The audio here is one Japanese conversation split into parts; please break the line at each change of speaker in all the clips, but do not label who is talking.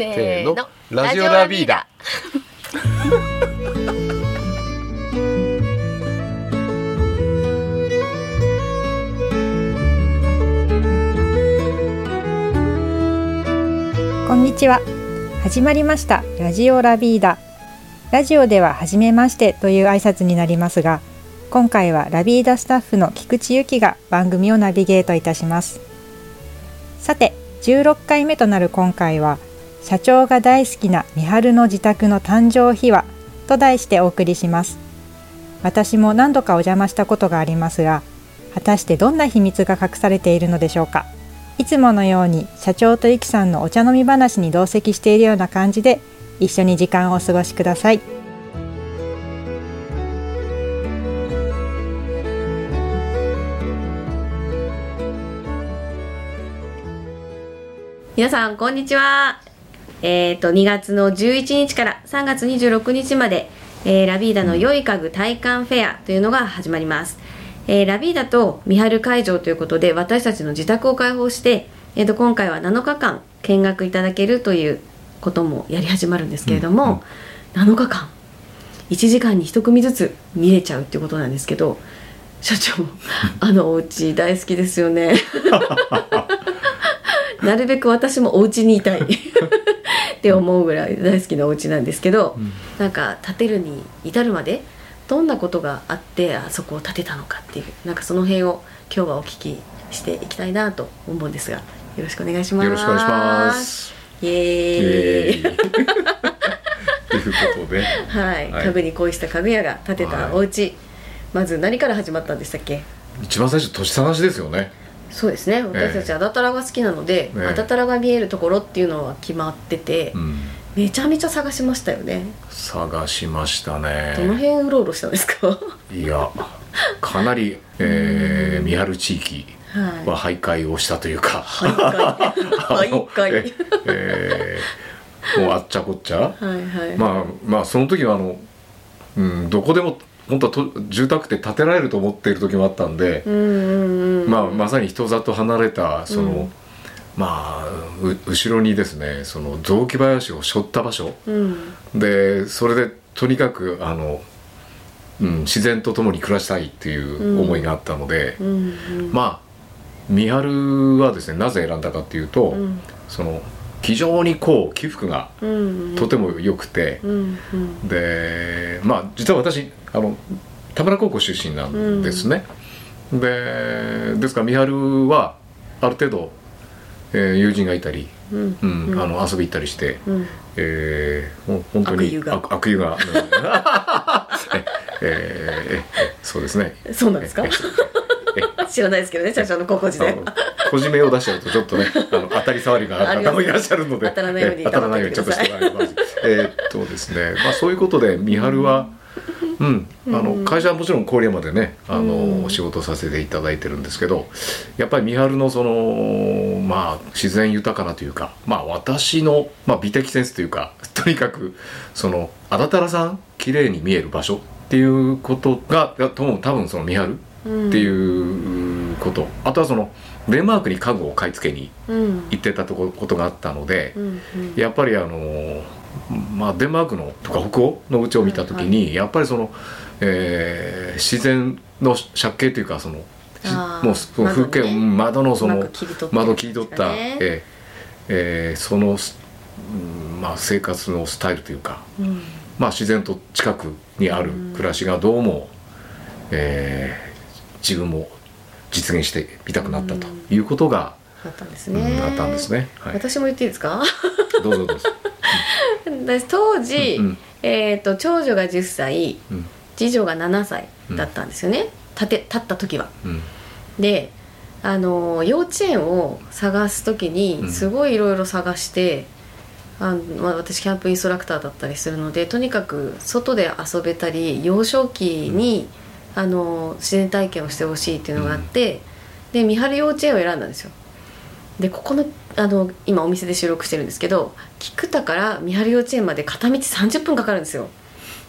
せーの。
ラジオラビーダ。
こんにちは。始まりました。ラジオラビーダ。ラジオでは初めましてという挨拶になりますが今回はラビーダスタッフの菊池由紀が番組をナビゲートいたします。さて16回目となる今回は社長が大好きな三春の自宅の誕生秘話と題してお送りします。私も何度かお邪魔したことがありますが果たしてどんな秘密が隠されているのでしょうか。いつものように社長とゆきさんのお茶飲み話に同席しているような感じで一緒に時間をお過ごしください。
皆さんこんにちは。えっ、と2月の11日から3月26日まで、えーラビーダの良い家具体感フェアというのが始まります、えーラビーダと三春会場ということで私たちの自宅を開放して、えー、と今回は7日間見学いただけるということもやり始まるんですけれども、7日間1時間に1組ずつ見れちゃうっていうことなんですけど社長あのお家大好きですよね。なるべく私もお家にいたいって思うぐらい大好きなお家なんですけど、なんか建てるに至るまでどんなことがあってあそこを建てたのかっていうなんかその辺を今日はお聞きしていきたいなと思うんですがよろしくお願いします。
よろしくお願いします。
イエ
イ。
ーイ。
ということで。
はい、
はい。
家具に恋した家具屋が建てたお家、まず何から始まったんでしたっけ？
一番最初土地探しですよね
そうですね。私たちあだたらが好きなので、
ええ。
あだたらが見えるところっていうのは決まってて、
うん。
めちゃめちゃ探しましたよね。
探しました
どの
ね
辺うろうろしたんですか？
いやかなり、えー、三春地域
は
徘徊をしたというか、
徘徊。徘徊。
ええーもうあっちゃこっちゃ。
はいはい。
まあまあその時はあの、うん、どこでも本当はと住宅って建てられると思っている時もあったんで、まあ、まさに人里離れたその、
うん。
まあう後ろにですねその雑木林を背負った場所。
うん。
でそれでとにかくあの、うん、自然と共に暮らしたいっていう思いがあったので、まあ三春はですねなぜ選んだかっていうと、
うん。
その非常にこう起伏が
うん
とても良くて、でまあ実は私あの田村高校出身なんですね、でですから三春はある程度、えー友人がいたり、
うん。
うんあの遊び行ったりして、
うん。
えー、もう本当に
悪友が。
え えーえそうですね。
そうなんですか？
ええ
知らないですけどね社長の高校時代。
あの小締めを出しちゃうとちょっとねあの当たり障りがある方もいらっしゃるので。
当たらないように
え当たらないようにちょっとしてもらえばえーっとですね。まあそういうことで三春はうん、あの会社はもちろん郡山でねあの、仕事させていただいてるんですけどやっぱり三春のそのまあ自然豊かなというかまあ私の、まあ、美的センスというか とにかくそのあだたらさん綺麗に見える場所っていうことがとも多分その三春っていうこと、あとはそのデンマークに家具を買い付けに
うん。
行ってたとこことがあったので、
うんうん。
やっぱりあのまあデンマークのとか北欧の家を見た時に、やっぱりその、えー自然の借景というかそのもうその風景、
窓ね。
うん窓のその窓切り取った、
ね。
えーえーその、うんまあ、生活のスタイルというか、
うん。
まあ、自然と近くにある暮らしがどうも、えー自分も実現してみたくなったということが、
あったんです
うん
ね
あったんですね。はい、
私も言っていいですか？
どうぞどうぞ。
私当時、
うんうん。
えー、と長女が10歳
うん。
次女が7歳だったんですよね、立て立った時は。
うん。
であの幼稚園を探す時
う
に
ん。
すごいいろいろ探して、あのまあ、私キャンプインストラクターだったりするのでとにかく外で遊べたり幼少期に、あの自然体験をしてほしいっていうのがあって、で三春幼稚園を選んだんですよでここのあの今お店で収録してるんですけど菊田から三春幼稚園まで片道30分かかるんですよ。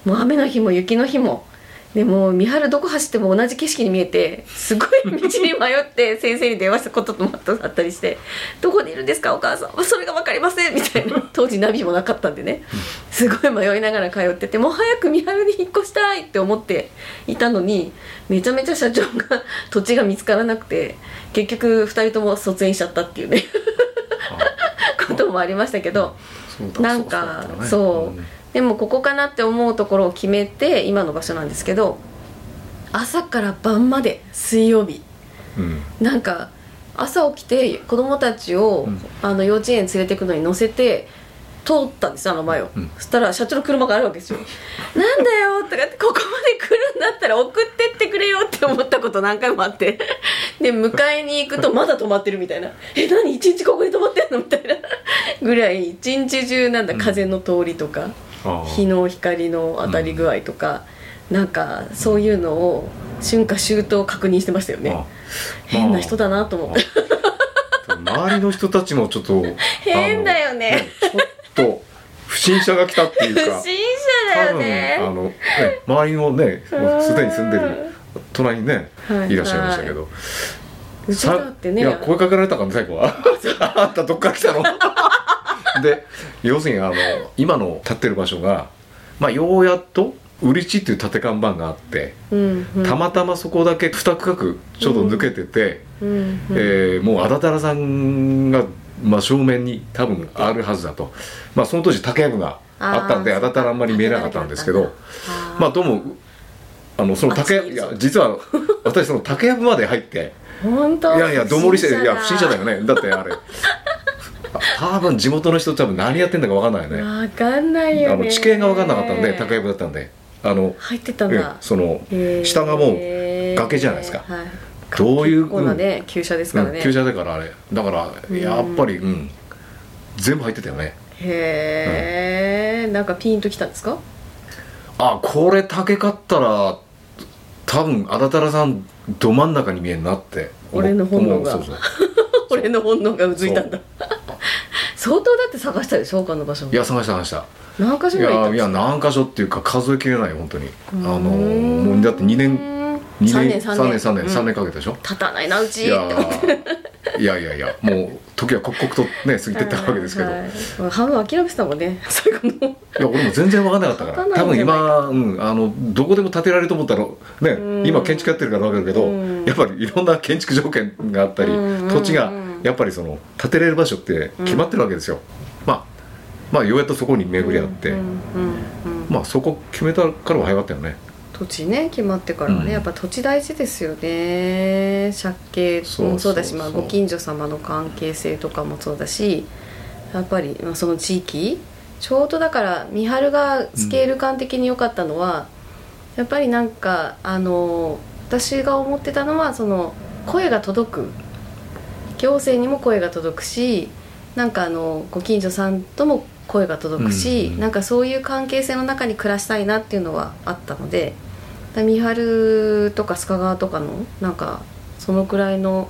もう雨の日も雪の日も。でも三春どこ走っても同じ景色に見えてすごい道に迷って 先生に電話したこともあったりして「どこにいるんですかお母さん。それが分かりません」みたいな。当時ナビもなかったんでね。すごい迷いながら通っててもう早く三春に引っ越したいって思っていたのにめちゃめちゃ社長が 土地が見つからなくて結局2人とも卒園しちゃったっていうね。こともありましたけどなんか
そう
でもここかなって思うところを決めて今の場所なんですけど朝から晩まで水曜日。
うん。
なんか朝起きて子供たちを、
うん。
あの幼稚園連れてくのに乗せて通ったんですよあの前を、
うん。
そしたら社長の車があるわけですよ「なんだよ」とかって「ここまで来るんだったら送ってってくれよ」って思ったこと何回もあって。で迎えに行くとまだ止まってるみたいな「え何？一日ここに止まってんの?」みたいな。ぐらい一日中なんだ
うん。
風の通りとか、日の光の当たり具合とか、なんかそういうのを春夏秋冬確認してましたよね。
あ
変な人だなと思って。
周りの人たちもちょっと
変だよね。
ちょっと不審者が来たっていう
不
か
審者だよね。
あの、ね、周りのねすでに住んでる隣にね、
はい。
い、らっしゃいましたけど、
うちだってね。
いや声かけられたからね最後は。あんたどっから来たの？で要するにあの今の立ってる場所がまあようやっと売り地っていう縦看板があって、
うんうん。
たまたまそこだけ2区画ちょっと抜けてて、
うんうん。
えーもうあだたらさんが真正面に多分あるはずだと。まあその当時竹やぶがあったんで
あ
だたらあんまり見えなかったんですけどまあどうもあのその竹いや実は私その竹やぶまで入って
本当？
いやいやどもりしていや不審者だよ
ね。
ねだってあれ。あ多分地元の人多分何やってんだか分かんないよね。
分かんないよね。
あの地形が分かんなかったんで竹やぶだったんで。あの
入ってたん
え
だ
その下がもう崖じゃないですか。
はい。
どういう
結構なね急斜ですからね。
うん急斜だからあれ。だからやっぱりうん。全部入ってたよね。
へえん。かピンときたんですか？
あこれ竹買ったら多分あだたらさんど真ん中に見えんなって思
俺の本能が。
思う。そうそう。
俺の本能がうずいたんだ相当だって探したでしょ他の場所
いや探した探した。
何箇所
い
ぐらい行ったんですか？
やいや何箇所っていうか数えきれないよ本当に。あの
うーん。
もうだって2年2
3
年
年3年
3年。3年
うん。
3年かけたでしょ、
立たないなうち。
いやいやいやいやもう時は刻々とね過ぎてったわけですけど、
はいはい半分諦めてたもんね最後の
いや俺も全然分かんなかったから。多分
立たないんじゃない？
今、うん、あのどこでも建てられると思ったらね
ん。
今建築やってるから分かるけど
うん。
やっぱりいろんな建築条件があったり
うん
土地が
うん
やっぱりその建てれる場所って決まってるわけですよ、まあまあようやっとそこに巡り合って、
うんうんうん
まあそこ決めたからは早かったよね。
土地ね決まってからはね、
うん。
やっぱ土地大事ですよね。借景
そう
もそうだしまあ、ご近所様の関係性とかもそうだし。やっぱり、まあ、その地域。ちょうどだから三春がスケール感的に良かったのは、やっぱりなんかあの私が思ってたのはその声が届く行政にも声が届くしなんかあのご近所さんとも声が届くし、
うん
なんかそういう関係性の中に暮らしたいなっていうのはあったのでだ三春とか須賀川とかのなんかそのくらいの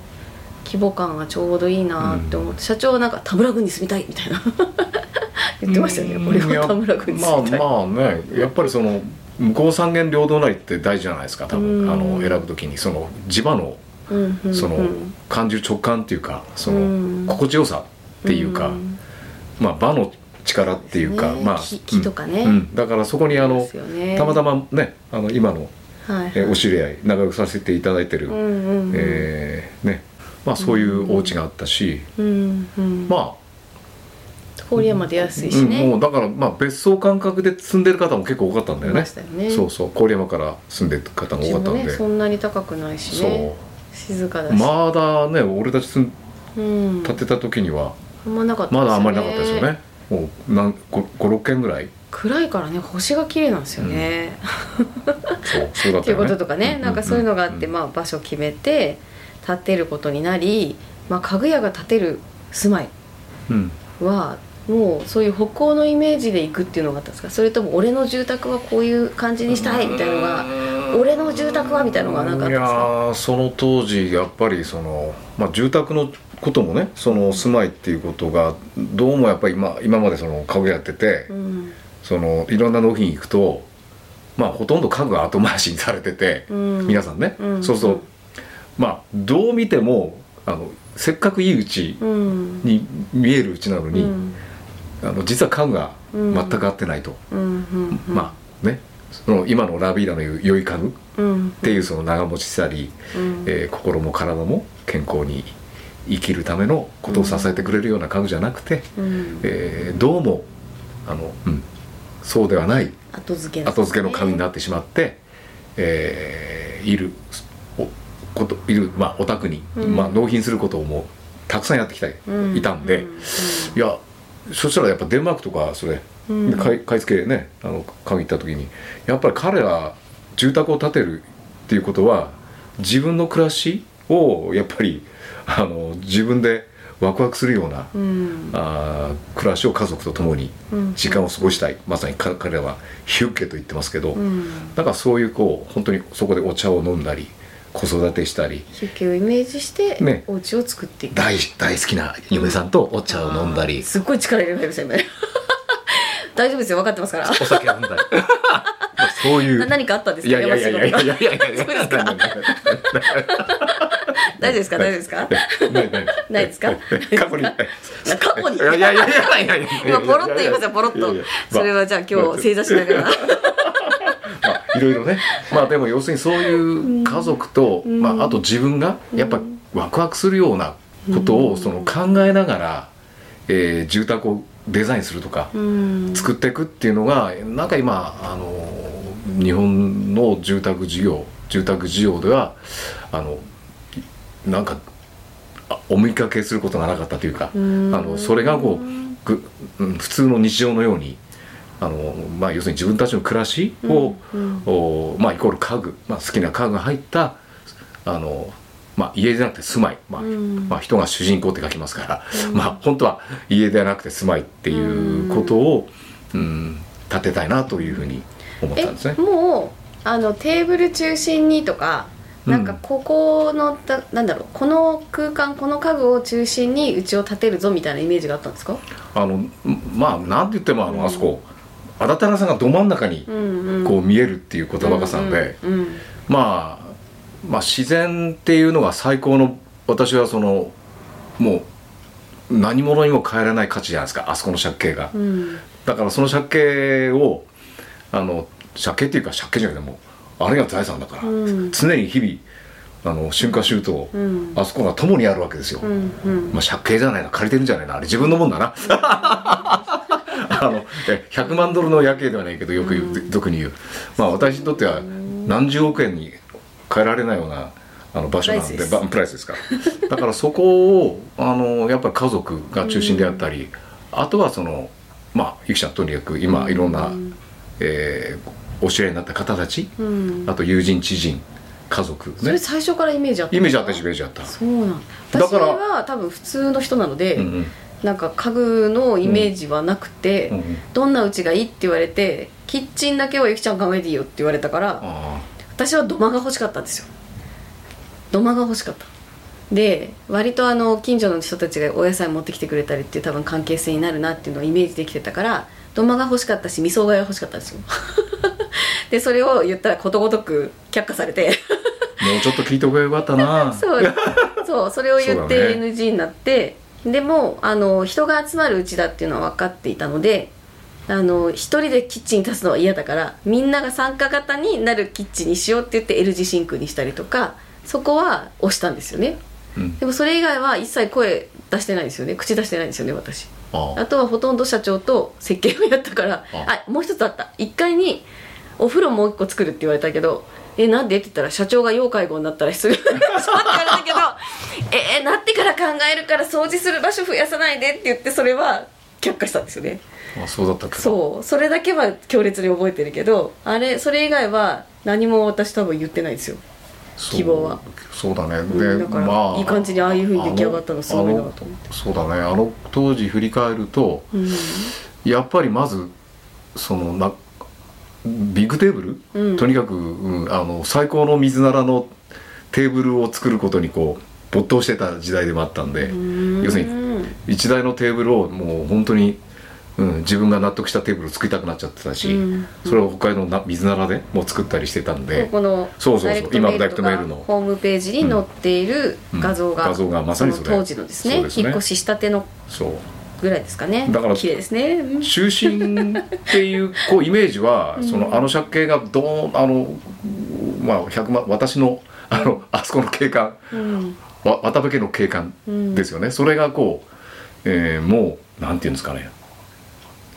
規模感がちょうどいいなって思って、社長はなんか田村郡に住みたいみたいな。言ってましたよね
うん。
俺は田村郡に
まあ
住みたい、
まあねやっぱりその向こう三軒両隣って大事じゃないですか多分、
うん。
あの選ぶ時にその地場の
うんうんうん。
その感じる直感っていうかその
うん。
心地よさっていうか、
ん。
まあ場の力っていうか、
ね。
まあ
木木とかね。
うん。うん。だからそこにあのたまたまねあの今の、
はいはい。
えお知り合い仲良くさせていただいてる、
うんうんうん。
えーね。まあそういうお家があったし、
うんうん。
ま
郡山出やすいしね、
もうだからまあ別荘感覚で住んでる方も結構多かったんだよね。そうそう。郡山から住んでる方が多かったんで、
そんなに高くないし
そ
ね静かだ
う
し、
まだね俺たち住ん
うん、
建てた時には
あんまなかった
まだあんまりなかったですよね。もうなん56軒ぐらい？
暗いからね星が綺麗なんですよね、
そうそうだっ
ったていう
よね
こととかね、なんかそういうのがあって、
うん
まあ、場所決めて建てることになり、まあ、家具屋が建てる住まい
うん。
はもうそういう北欧のイメージで行くっていうのがあったんですか？それとも俺の住宅はこういう感じにしたいみたいなのが俺の住宅はみたいなのがなんかあっ
いや
たんですか？
ーその当時やっぱりその、まあ、住宅のこともねその住まいっていうことがどうもやっぱり今今までその家具やってて、
うん。
そのいろんな納品行くとまあほとんど家具が後回しにされてて、
うん。
皆さんね、
うん。
そうすると、まあどう見てもあのせっかくいいうち
うん。
に見えるうちなのに、
うん
あの実は家具が
うん。
全く合ってないと、まあね。その今のラビーラの言う良い家具っ
うん。
ていうその長持ちしたり、
うん。
えー心も体も健康に生きるためのことを支えてくれるような家具じゃなくて、
うん。
えーどうもあの、うん、そうではない
後付け
後付けの家具にな
っ
ってしまって、えーいるおこといる、まあ、お宅に、
うん。
まあ、納品することをもうたくさんやってきたい,、たんで、
うん。
いやそしたらやっぱデンマークとかそれ、
うん。
買い買い付けねあの行った時にやっぱり彼ら住宅を建てるっていうことは自分の暮らしをやっぱりあの自分でワクワクするような、
うん。
あー暮らしを家族と共に
うん。
時間を過ごしたい、まさにか彼らはヒュッケと言ってますけど、
うん。
なんかそういうこう本当にそこでお茶を飲んだり子育てしたり。
休憩をイメージして
ね。
お家を作っていく。
大大好きな嫁さんとお茶を飲んだり、
すっごい力入れですよね 大丈夫ですよ分かってますから。
お酒飲んだり。ま あそういう。
な何かあったんです
い
か
やいやいやいやいやいや。いやいや
そうですか？大丈夫ですか？大丈夫ですか？
ない。ない。
ない。ですか？
過去に
過去に
いやいやいやいやいやいや
今ポロッと言いまポロッと。
いやいや
それはじゃあ今日正座しながら。
まあ いろいろね。まあでも要するにそういう家族と、
うん。
まあ、あと自分がやっぱワクワクするようなこと
うん。
をその考えながら、えー住宅をデザインするとか、
うん。
作っていくっていうのがなんか今あの日本の住宅事業住宅事業ではあのなんかあお見かけすることがなかったというか、
うん。
あのそれがこう普通の日常のようにあの、まあ、要するに自分たちの暮らしを、
うん
おまあ、イコール家具、まあ、好きな家具が入ったあの、まあ、家じゃなくて住まい、まあ
うん。
まあ、人が主人公って書きますから、
うん。
まあ本当は家ではなくて住まいっていうことを、うん、建てたいなというふうに思ったんですね。
え。もうあのテーブル中心にとかなんかここのだなんだろうこの空間この家具を中心にうちを建てるぞみたいなイメージがあったんですか？
あのまあなんて言ってもあの、
うん
あそこあだたらさんがど真ん中にこう見えるっていう言葉がさんで、まあ、まあ自然っていうのが最高の私はそのもう何者にも変えられない価値じゃないですかあそこの借景が、
うん。
だからその借景をあの借景っていうか借景じゃなくてもうあれが財産だから、
うん。
常に日々あの春夏秋冬、
うん。
あそこが共にあるわけですよ、
うんうん。
まあ、借景じゃないな借りてるんじゃないなあれ自分のもんだなあのえ100万ドルの夜景ではないけどよく言う、俗に言う。まあ私にとっては何十億円に変えられないようなあの場所なんで
プライスです。
ばプライスですか。らだからそこをあのやっぱり家族が中心であったり、あとはそのまあゆきちゃんとにかく今いろんな、
うん。
えーお知り合いになった方たち
うん。
あと友人知人家族
それ
ね
最初からイメージあった
イメージあった
し
イメージあった。
そうなん
だ。
私
から
は多分普通の人なので、
うんうん
なんか家具のイメージはなくて、
うん。うん
どんな家がいいって言われてキッチンだけはゆきちゃん考えていいよって言われたから
あ
私は土間が欲しかったんですよ。土間が欲しかった。で割とあの近所の人たちがお野菜持ってきてくれたりっていう多分関係性になるなっていうのをイメージできてたから土間が欲しかったし味噌が欲しかったんですよ。でそれを言ったらことごとく却下されて。
もうちょっと聞いておけばよかったな。
そう。そうそれを言って NG になって、でもあの人が集まるうちだっていうのは分かっていたのであの一人でキッチンに立つのは嫌だからみんなが参加型になるキッチンにしようって言って L 字シンクにしたりとかそこは押したんですよね。
うん。
でもそれ以外は一切声出してないですよね。口出してないですよね私。
あ
あ。とはほとんど社長と設計をやったから
あ
あ。もう一つあった。1階にお風呂もう一個作るって言われたけどえなんで？って言ったら社長が要介護になったら失礼します って言われたけどえなってから考えるから掃除する場所増やさないでって言ってそれは却下したんですよね。
あそうだったっけ
そう。それだけは強烈に覚えてるけどあれそれ以外は何も私多分言ってないですよ。
そう
希望は。
そうだね。
うん
で、
だから
まあ
いい感じにああいう風に出来上がったのすごいなと思って。
そうだね。あの当時振り返ると
うん。
やっぱりまずそのなビッグテーブル、
うん。
とにかく、うん、あの最高の水ならのテーブルを作ることにこう没頭してた時代でもあったんで、要するに
うん
一台のテーブルをもう本当に、うん、自分が納得したテーブルを作りたくなっちゃってたし、
うん。
それを北海道のな水ならでもう作ったりしてたんで、
この
そうそうそう今のダイレクトメールの。
ホームページに載っている画像が、
うん画像がまさにそれ。
の当時のですね
ね。
引っ越ししたての
そう
ぐらいですかね。
だから
綺麗ですね。うん。
中心っていうこうイメージは、そのあの借景がどーんあのまあ100万私のあのあそこの景観
うん。
わ渡部家の景観ですよね、それがこう、えーもうなんていうんですかね。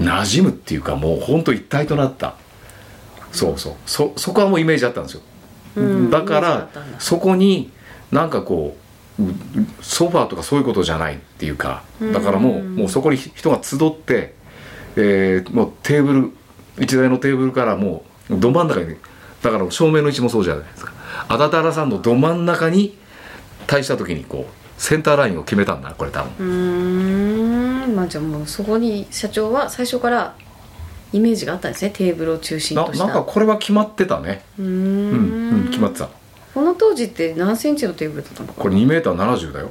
馴染むっていうかもうほんと一体となった。そうそう。そそこはもうイメージあったんですよ、
うん。
だからそこになんかこううソファーとかそういうことじゃないっていうかだからもう,、
うん
もうそこに人が集って、えーもうテーブル一台のテーブルからもうど真ん中にだから照明の位置もそうじゃないですか。あだたらさんのど真ん中に対した時にこうセンターラインを決めたんだこれ多分。
うーん。まあじゃあもうそこに社長は最初からイメージがあったんですねテーブルを中心
な
とした。
なんかこれは決まってたね。
う
ん、うん、決まってた
この当時って何センチのテーブルだったのか
これ2メーター70だよ。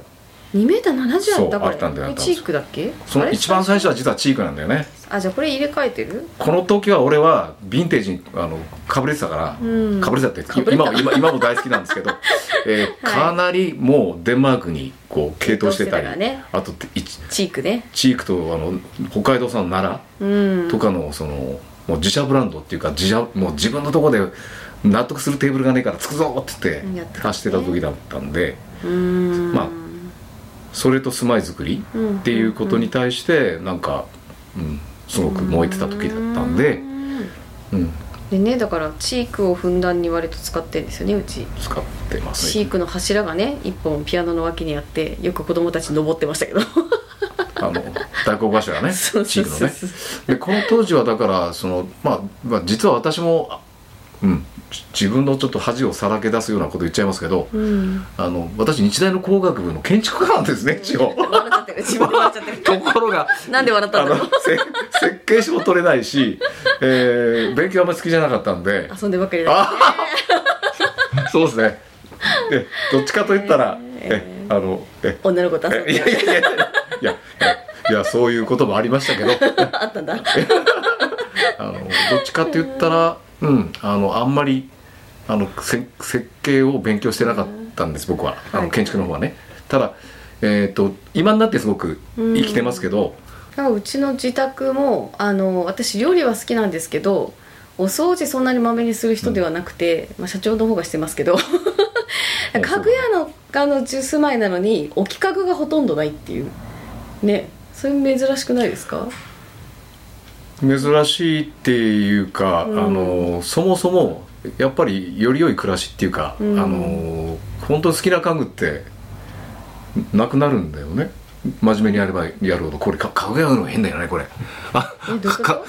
2メーター70あった？これ。
あったんだよ
チークだっけ？
その一番最初は実はチークなんだよね。
あじゃあこれ入れ替えてる？
この時は俺はヴィンテージにあのかぶれてたから、
うん。
かぶれてたって今も今今も大好きなんですけど、えー
はい。
かなりもうデンマークにこう系統してたり
ね。
あとい
チークね。
チークとあの北海道産の奈
うん。
良とかのその、もう自社ブランドっていうか自社もう自分のところで納得するテーブルがねえからつくぞって言って走ってた時だったんでまあそれと住まい作り
うん
っていうことに対してなんか、うん、すごく燃えてた時だったんで、うん、
でねだからチークをふんだんに割と使ってんですよねうち。
使ってますね。
チークの柱がね一本ピアノの脇にあってよく子供たち登ってましたけど。
あの大黒柱ね チークのね。でこの当時はだからその、まあ、まあ実は私も、あうん、じ自分のちょっと恥をさらけ出すようなこと言っちゃいますけど
うん。
あの私日大の工学部の建築家なんですね一応。ところが
なんで笑ったんだろう。
せ設計書も取れないし、えー勉強あんまり好きじゃなかったんで。
遊んでばっかりだ
そうですね。えどっちかと言ったら、えあのえ。
女の子と遊ん
えいや
で
いやいやいやいやいやそういうこともありましたけど。
あったんだ。
あのどっちかって言ったらうん。あのあんまりあのせ設計を勉強してなかったんです僕は。あ
はい。
の建築の方はね、ただえっ、と今になってすごく生きてますけど、
なんかうちの自宅もあの私料理は好きなんですけどお掃除そんなにまめにする人ではなくて、まあ、社長の方がしてますけど。家具屋のあの住まいなのに置き家具がほとんどないっていう。ね。それ珍しくないですか？
珍しいっていうか、
うん。
あのそもそもやっぱりより良い暮らしっていうか、
うん。
あの本当に好きな家具ってなくなるんだよね。真面目にやればやるほど。これか家具屋の変だよねこれ。あ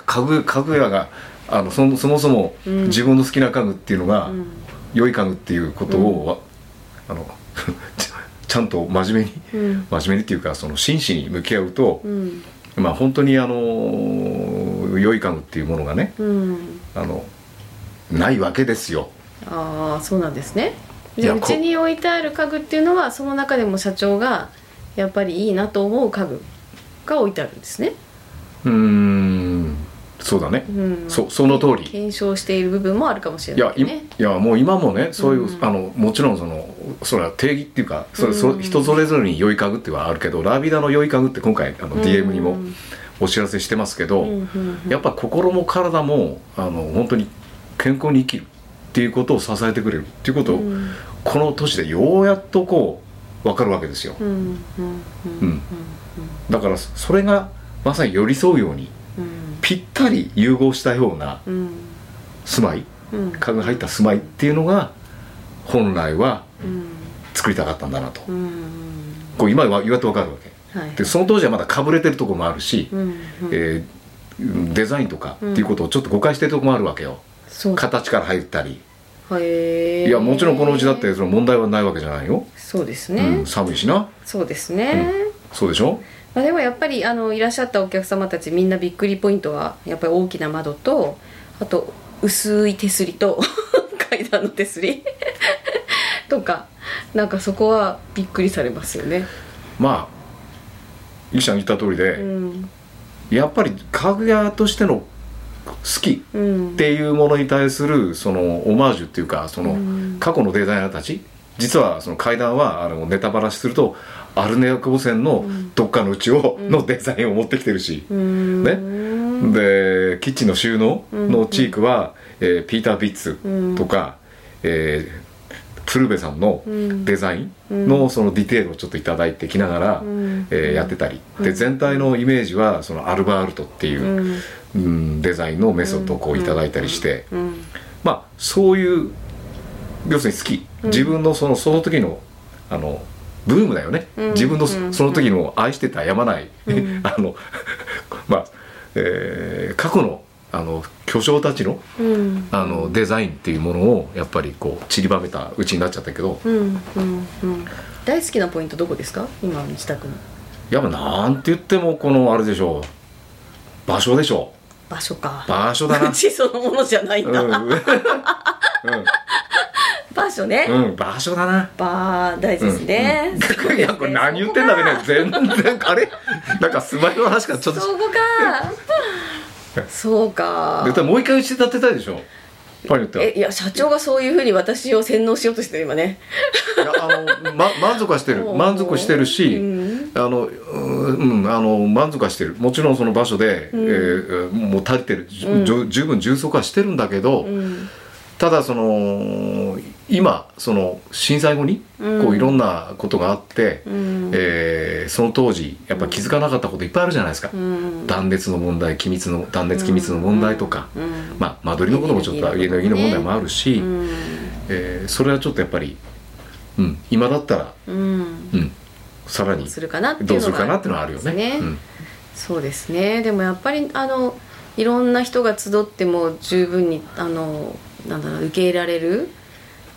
家具家具屋があのそもそもそも
うん。
自分の好きな家具っていうのが、
うん。
良い家具っていうことを、わあのち ちゃんと真面目に
うん。
真面目にっていうかその真摯に向き合うと、
うん。
まあ本当にあの良い家具っていうものがね
うん。
あのないわけですよ。
ああそうなんですね。じゃあ
いやこ
うちに置いてある家具っていうのはその中でも社長がやっぱりいいなと思う家具が置いてあるんですね。
うーんそうだね、
うん。
そその通り。
検証している部分もあるかもしれ
いやい
ないけどね
いやもう今もねそういう、
うん。
あのもちろんそのそれは定義っていうかそれ、そ
うん。
人それぞれに良い家具ってはあるけどラビダの良い家具って今回あの DM にも
うん
お知らせしてますけど、やっぱ心も体もあの本当に健康に生きるっていうことを支えてくれるっていうことを、
うん。
この年でようやっとこう分かるわけですよ。だからそれがまさに寄り添うように
うん。
ぴったり融合したような
うん。
住まい
うん。
家具が入った住まいっていうのが本来は
うん。
作りたかったんだなと。
うん
こう今は言われて分かるわけ
はい。
でその当時はまだかぶれてるところもあるし、
うんうん。
えーデザインとかっていうことをちょっと誤解してるところもあるわけよ。
そう。
形から入ったり。いやもちろんこのうちだってその問題はないわけじゃないよ、
そうです
う
ね
ん、寒いしな。
そうですね。
そうでしょ？
まあでもやっぱりあのいらっしゃったお客様たちみんなびっくりポイントはやっぱり大きな窓とあと薄い手すりと 階段の手すり。とかなんかそこはびっくりされますよね。
まあゆきちゃん言った通りで、やっぱり家具屋としての好きっていうものに対するそのオマージュっていうかその過去のデザイナーたち実はその階段はあのネタバラシするとアルネア高専のどっかのうちをのデザインを持ってきてるし、ね。でキッチンの収納のチークは、えーピーター・ビッツとか、えー鶴瓶さんの
うん。
デザインのそのディテールをちょっといただいてきながら、
うん。
えーやってたり。で全体のイメージはそのアルバールトっていうう、
ん。
うんデザインのメソッドをこういただいたりして、
うん。
まあそういう要するに好き。
うん。
自分のそのその時のあのブームだよね、
うん。
自分の
うん。
その時の愛してたやまない、
うん。
あの まあ、えー過去のあの巨匠たちの
うん。
あのデザインっていうものをやっぱりこう散りばめたうちになっちゃったけど。
うんうんうん。大好きなポイントどこですか？今の自宅の。
やっぱなんて言ってもこのあれでしょう。場所でしょ
場所か。
う場所だな。
うちそのものじゃないんだ、
うん、うん。
場所ね、
うん、場所だな。うん
ば大事ですね、
うん。
すごいですね
いやこれ何言ってんだべね。全然あれ？なんかスマイルの話からちょっと。
そこかそうか。
絶対もう一回打ち立てたいでしょ？パンによっては。
えいや社長がそういうふうに私を洗脳しようとしてる今ね。
いやあの、ま、満足はしてる。満足してるし、
うん。
あのうんうんあの満足はしてる。もちろんその場所で、
うん。
えーもう足りてる、
うん。
十分充足はしてるんだけど、
うん
ただその今その震災後に
うん。
こういろんなことがあって、
うん。
えーその当時やっぱ気づかなかったこといっぱいあるじゃないですか、
うん。
断熱の問題気密の断熱気密の問題とか、
うん。
まあ間取りのこともちょっと家の家の問題もあるし、
うん。
えーそれはちょっとやっぱり、うん、今だったら、
うん。
うん、さらにどうするかなっていうのはあるよね。
です
うん。
そうですね。でもやっぱりあのいろんな人が集っても十分にあのなんだろう受け入れられる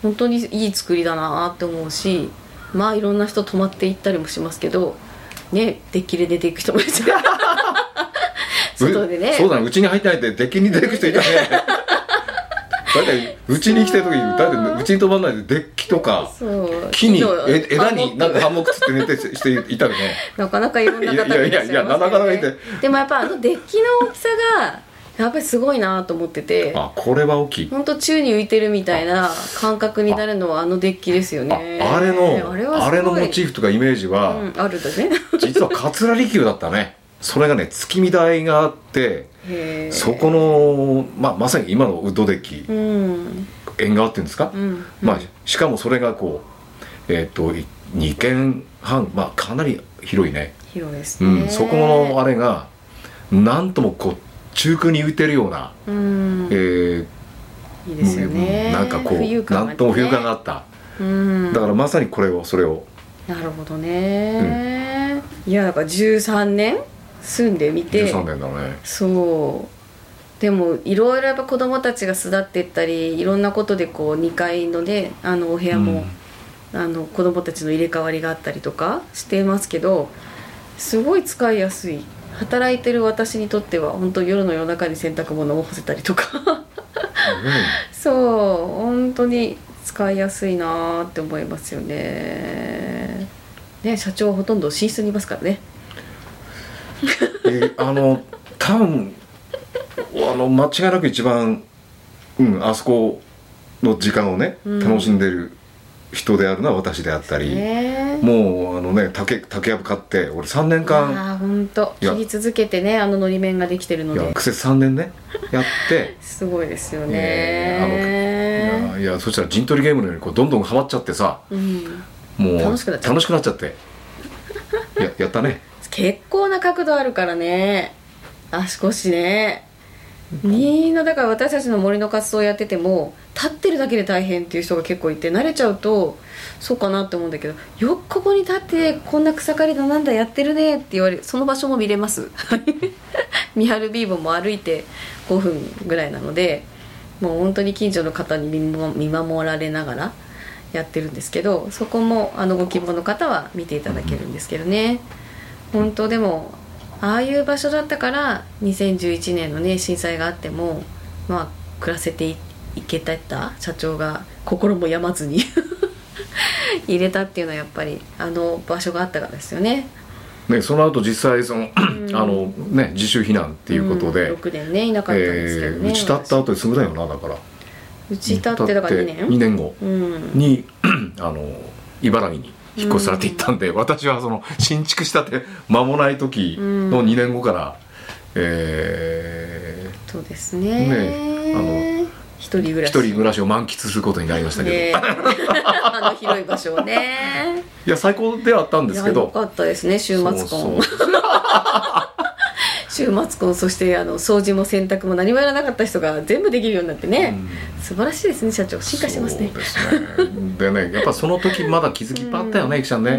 本当にいい作りだなって思うしまあいろんな人泊まっていったりもしますけどねデッキで出ていく人もいるし外でね。
そうだねうちに入ってないでデッキに出てく人いたね。だってうちに来てる時にだってうちに泊まんないでデッキとか木に枝になんか
ハンモック
つって寝てしていたよね。
なかなかいろんな方がいらっしゃいます
いやいやいやなかなかいて。
でもやっぱあのデッキの大きさがやっぱりすごいなと思ってて。
あこれは大きい。
本当宙に浮いてるみたいな感覚になるのはあのデッキですよ
あ
ね。
あれの
あれ
あれのモチーフとかイメージは、
うん、あるだね。
実は桂離宮だったね。それがね月見台があってそこの、まあ、まさに今のウッドデッキ
うん。
縁側っていうんですか、
うん
まあ、しかもそれがこうえっ、とい2軒半まあかなり広いね、
広いですね。
うん、そこのあれがなんともこう中空に浮いてるような、
うん。
えー
いいですよね。
うんなんかこう、
ね。
なんとも浮遊感があった、
うん。
だからまさにこれをそれを。
なるほどね、いやだから13年住んでみて。
13年だね。
そう。でもいろいろやっぱ子供たちが巣立っていったりいろんなことでこう2階のねあのお部屋も、あの子供たちの入れ替わりがあったりとかしてますけどすごい使いやすい働いてる私にとっては本当夜の夜中に洗濯物を干せたりとか。そう本当に使いやすいなーって思いますよね。ね社長はほとんど寝室にいますからね。
えーあの多分あの間違いなく一番、うん、あそこの時間をね、
うん。
楽しんでる人であるのは私であったり、
ね
もうあのね竹竹やぶ買って俺3年間
ああ本当。
いや
切り続けてねあののり面ができてるので。
いや苦節3年ねやって。
すごいですよ
え
ね、
ーあのいやそしたら陣取りゲームのようにこうどんどんハマっちゃってさ
うん、
もう
楽しくなっちゃう
楽しくなっちゃって。ややったね。
結構な角度あるからね。足腰ねみんなだから私たちの森の活動をやってても立ってるだけで大変っていう人が結構いて慣れちゃうとそうかなって思うんだけどよくここに立ってこんな草刈りだなんだやってるねって言われその場所も見れます。三春ビーボも歩いて5分ぐらいなのでもう本当に近所の方に見守られながらやってるんですけどそこもあのご希望の方は見ていただけるんですけどね。本当でもああいう場所だったから2011年のね震災があってもまあ暮らせていいけた社長が心も病まずに 入れたっていうのはやっぱりあの場所があったからですよね。
ね、その後実際その、あのね自主避難っていうことで、
うん、6年ねいなかったんですけどね、
えー、うち立った後にすぐだよなだから。
うち立ってだから2年
？2年後
うん。
に、あの茨城に引っ越されていったんで、私はその新築したて間もない時の2年後から、え
そうですね。
ね
一人暮
ー、
らし。
一人暮らしを満喫することになりましたけど、
ね あの広い場所をね。
いや最高ではあったんですけど。
よかったですね週末婚。
そうそう
週末婚そしてあの掃除も洗濯も何もやらなかった人が全部できるようになってね、素晴らしいですね社長。進化してますね。
ですね。でねやっぱその時まだ気づきいっぱいあったよね、ゆきちゃんね、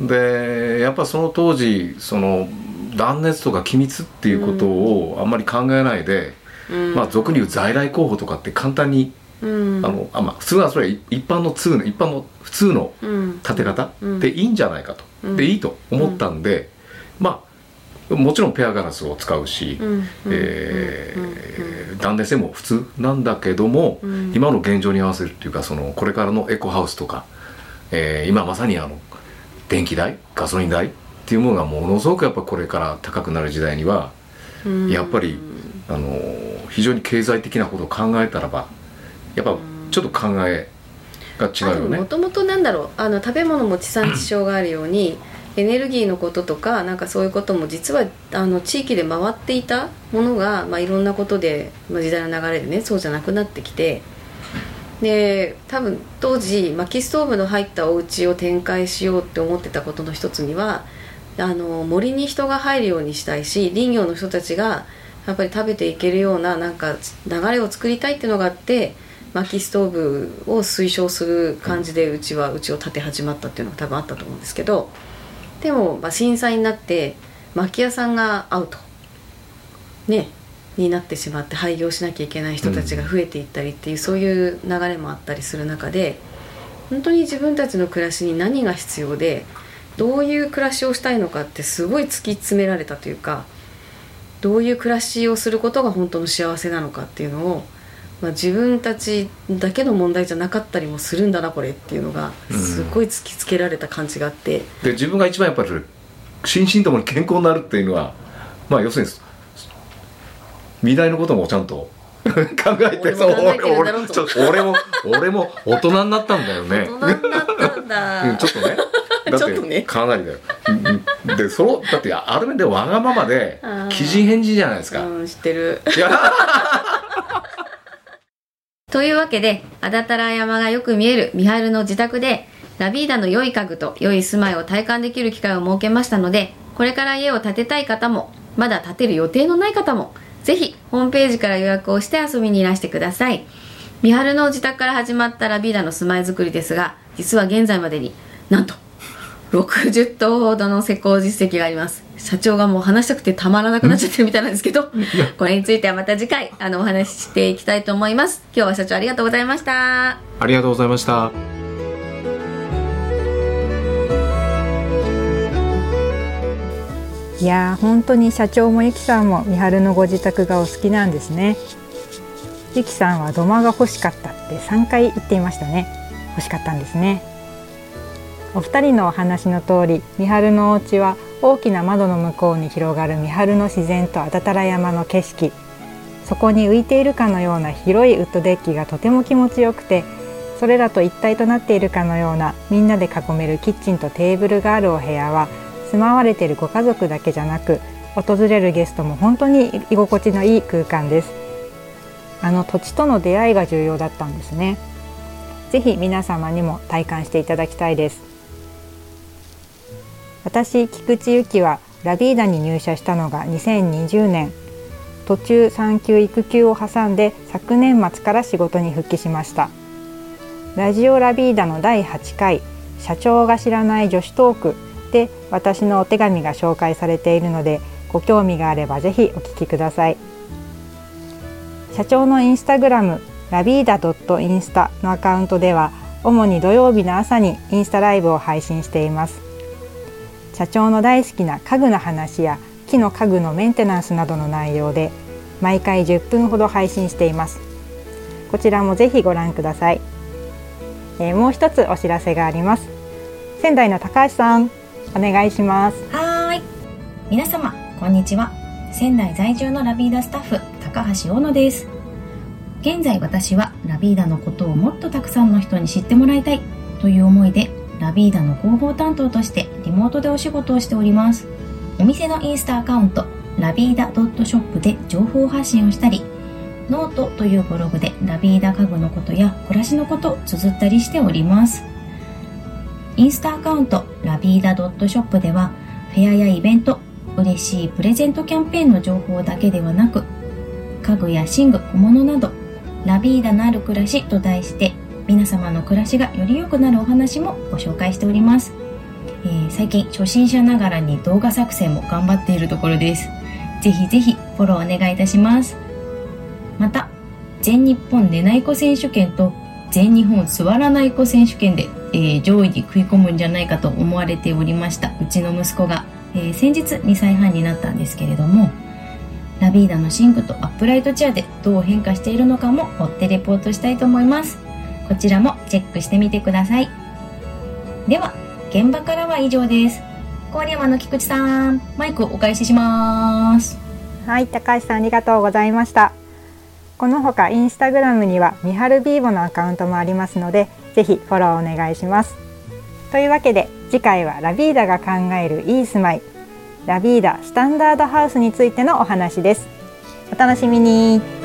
うん。
でやっぱその当時その断熱とか機密っていうことをあんまり考えないで、
うん。
まあ俗に言う在来候補とかって簡単に、
うん。
あのあまあ普通はそれは一般の通の一般の普通の
うん。
立て方
うん。
でいいんじゃないかと、
うん。
でいいと思ったんで、まあもちろんペアガラスを使うし、断熱性も普通なんだけども、
うん
今の現状に合わせるっていうかそのこれからのエコハウスとか、えー今まさにあの電気代ガソリン代っていうものがものすごくやっぱこれから高くなる時代には、
うん
やっぱりあの非常に経済的なことを考えたらばやっぱちょっと考えが違うよね
も。ともとなんだろうあの食べ物も地産地消があるようにエネルギーのこととかなんかそういうことも実はあの地域で回っていたものが、まあ、いろんなことで、まあ、時代の流れでねそうじゃなくなってきてで多分当時薪ストーブの入ったお家を展開しようって思ってたことの一つにはあの森に人が入るようにしたいし林業の人たちがやっぱり食べていけるようななんか流れを作りたいっていうのがあって薪ストーブを推奨する感じでうちはうちを建て始まったっていうのが多分あったと思うんですけどでも、まあ、震災になって薪屋さんがアウト。ね。になってしまって廃業しなきゃいけない人たちが増えていったりっていう、そういう流れもあったりする中で本当に自分たちの暮らしに何が必要でどういう暮らしをしたいのかってすごい突き詰められたというかどういう暮らしをすることが本当の幸せなのかっていうのを、まあ、自分たちだけの問題じゃなかったりもするんだなこれっていうのが
うん。
すごい突きつけられた感じがあって、
で自分が一番やっぱり心身ともに健康になるっていうのはまあ要するに未来のこともちゃんと 考えて
俺も考えてるんだろうと。
俺も俺も大人になったんだよね。
大人になったんだ、
うんちょっとね。だ
っ
てかなりだよ。うんうんでそのだってある面でわがままで奇人返事じゃないですか、
うん知ってる。
いや
というわけで安達太良山がよく見える三春の自宅でラビーダの良い家具と良い住まいを体感できる機会を設けましたのでこれから家を建てたい方もまだ建てる予定のない方もぜひホームページから予約をして遊びにいらしてください。三春の自宅から始まったラビーダの住まいづくりですが実は現在までになんと60棟ほどの施工実績があります。社長がもう話したくてたまらなくなっちゃってるみたいなんですけどこれについてはまた次回あのお話ししていきたいと思います。今日は社長ありがとうございました。
ありがとうございました。
いやー本当に社長もゆきさんも三春のご自宅がお好きなんですね。ゆきさんは土間が欲しかったって3回言っていましたね。欲しかったんですねお二人のお話の通り三春のお家は大きな窓の向こうに広がる三春の自然と安達太良山の景色。そこに浮いているかのような広いウッドデッキがとても気持ちよくてそれらと一体となっているかのようなみんなで囲めるキッチンとテーブルがあるお部屋は住まわれているご家族だけじゃなく訪れるゲストも本当に居心地のいい空間です。あの土地との出会いが重要だったんですね。ぜひ皆様にも体感していただきたいです。私菊池由紀はラビーダに入社したのが2020年。途中産休育休を挟んで昨年末から仕事に復帰しました。ラジオラビーダの第8回社長が知らない女子トークで私のお手紙が紹介されているのでご興味があればぜひお聞きください。社長のインスタグラムラビーダインスタのアカウントでは主に土曜日の朝にインスタライブを配信しています。社長の大好きな家具の話や木の家具のメンテナンスなどの内容で毎回10分ほど配信しています。こちらもぜひご覧ください、えーもう一つお知らせがあります。仙台の高橋さんお願いします。
はい。
皆様こんにちは。仙台在住のラビーダスタッフ高橋大野です。現在私はラビーダのことをもっとたくさんの人に知ってもらいたいという思いでラビーダの広報担当としてリモートでお仕事をしております。お店のインスタアカウントラビーダドットショップで情報発信をしたりノートというブログでラビーダ家具のことや暮らしのことを綴ったりしております。インスタアカウントラビーダドットショップではフェアやイベント嬉しいプレゼントキャンペーンの情報だけではなく家具や寝具小物などラビーダのある暮らしと題して皆様の暮らしがより良くなるお話もご紹介しております、えー、最近初心者ながらに動画作成も頑張っているところです。ぜひぜひフォローお願いいたします。また全日本寝ない子選手権と全日本座らない子選手権で、えー、上位に食い込むんじゃないかと思われておりましたうちの息子が、えー、先日2歳半になったんですけれどもラビーダのシンクとアップライトチェアでどう変化しているのかも追ってレポートしたいと思います。こちらもチェックしてみてください。では現場からは以上です。郡山の菊池さんマイクをお返しします。
はい高橋さんありがとうございました。このほかインスタグラムにはみはるビーボのアカウントもありますのでぜひフォローお願いします。というわけで次回はラビーダが考えるいい住まい。ラビーダスタンダードハウスについてのお話です。お楽しみに。